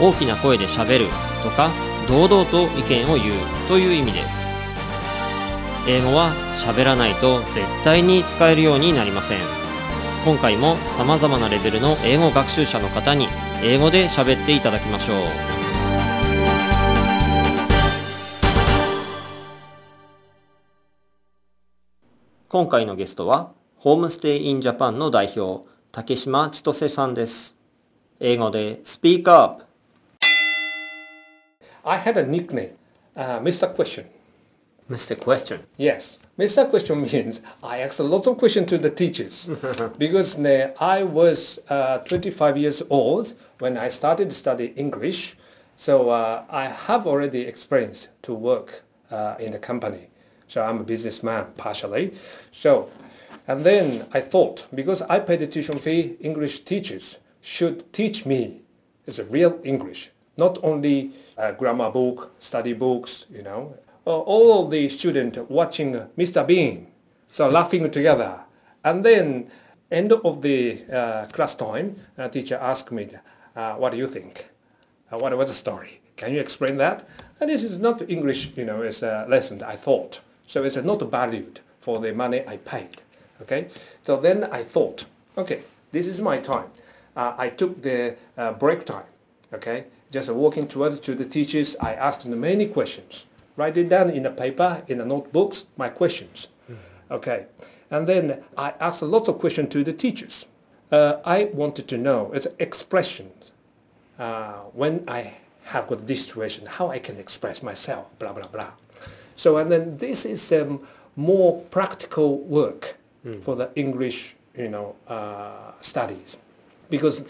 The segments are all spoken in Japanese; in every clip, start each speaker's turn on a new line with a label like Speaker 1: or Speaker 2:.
Speaker 1: 大きな声で喋るとか堂々と意見を言うという意味です。英語は喋らないと絶対に使えるようになりません。今回も様々なレベルの英語学習者の方に英語で喋っていただきましょう。今回のゲストはホームステイインジャパンの代表竹島千歳さんです。英語でスピーカーアップ。
Speaker 2: I had a nickname, uh, Mr. Question.
Speaker 1: Mr. Question
Speaker 2: Yes, Mr. Question means I asked a lot of questions to the teachers because uh, I was uh, 25 years old when I started to study English. So uh, I have already experience to work uh, in the company. So I'm a businessman partially. So, and then I thought because I paid the tuition fee, English teachers should teach me it's a real English, not only uh, grammar book, study books, you know. All the students watching Mr. Bean, so laughing together. And then end of the uh, class time, uh, teacher asked me, uh, what do you think? Uh, what was the story? Can you explain that? And this is not English, you know, it's a lesson, I thought. So it's not valued for the money I paid. Okay? So then I thought, okay, this is my time. Uh, I took the uh, break time. Okay? Just walking towards to the teachers, I asked them many questions. Write it down in a paper, in the notebooks, my questions. Okay. And then I asked lots of questions to the teachers. Uh, I wanted to know, it's expressions. Uh, when I have got this situation, how I can express myself, blah, blah, blah. So, and then this is um, more practical work for the English, you know, uh, studies. Because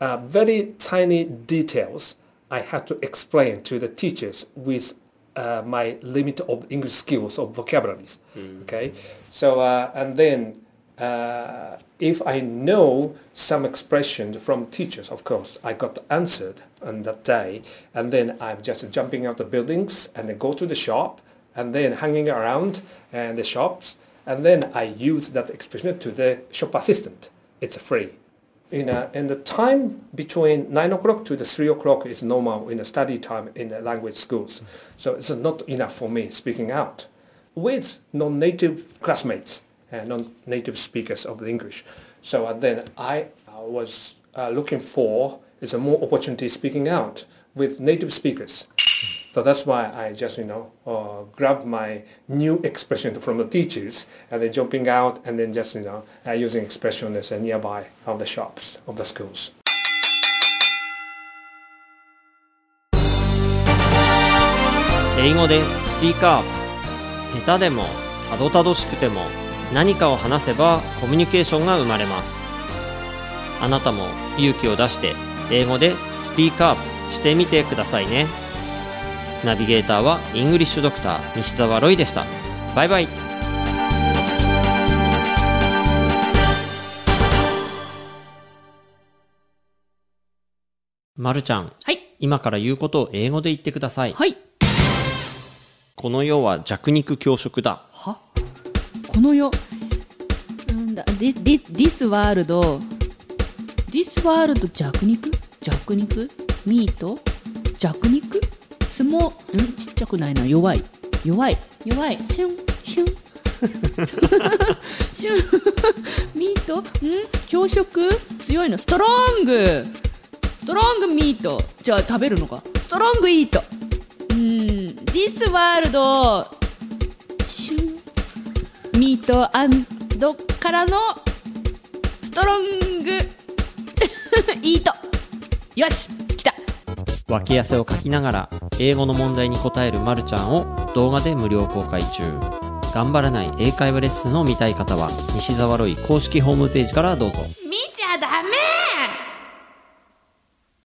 Speaker 2: uh, very tiny details I had to explain to the teachers with uh, my limit of English skills of vocabularies. Okay, so uh, and then uh, if I know some expressions from teachers, of course, I got answered on that day, and then I'm just jumping out the buildings and then go to the shop and then hanging around and the shops, and then I use that expression to the shop assistant. It's free in, a, in the time between 9 o'clock to the 3 o'clock is normal in the study time in the language schools. So it's not enough for me speaking out with non-native classmates and non-native speakers of the English. So and then I uh, was uh, looking for is a more opportunity speaking out with native speakers. So that's why I just, you know, uh, grabbed my new expression from the teachers and then jumping out and then just, you know, uh, using expression as a nearby of the shops, of the schools.
Speaker 1: 英語でスピーカー下手でもたどたどしくても何かを話せばコミュニケーションが生まれますあなたも勇気を出して英語でスピーカーしてみてくださいねナビゲーターはイングリッシュドクター西澤ロイでした。バイバイ。まるちゃん
Speaker 3: はい。
Speaker 1: 今から言うことを英語で言ってください。
Speaker 3: はい。
Speaker 1: この世は弱肉強食だ。
Speaker 3: は？この世？なんだ、で、で、this world？this world 弱肉？弱肉？ミート弱肉？相撲、ん？ちっちゃくないな。弱い。弱い。弱い。シュン、シュン。シュン。ミート？ん？強食？強いの。ストロングストロングミート。じゃあ食べるのか？ストロングイート。うん。this world シュンミートからのストロング イートよし来た
Speaker 1: 脇汗をかきながら英語の問題に答えるまるちゃんを動画で無料公開中。頑張らない英会話レッスンを見たい方は西沢ロイ公式ホームページからどうぞ。見ちゃダメ。